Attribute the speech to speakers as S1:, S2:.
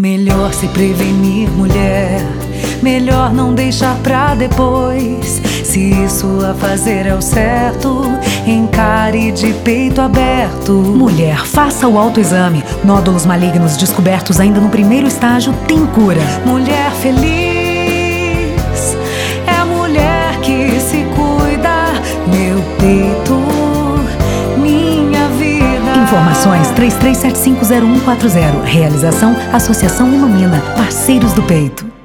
S1: Melhor se prevenir, mulher. Melhor não deixar pra depois. Se isso a fazer é o certo, encare de peito aberto.
S2: Mulher, faça o autoexame. Nódulos malignos descobertos ainda no primeiro estágio têm cura.
S1: Mulher feliz é a mulher que se cuida. Meu peito.
S2: Informações 33750140. Realização Associação Ilumina. Parceiros do Peito.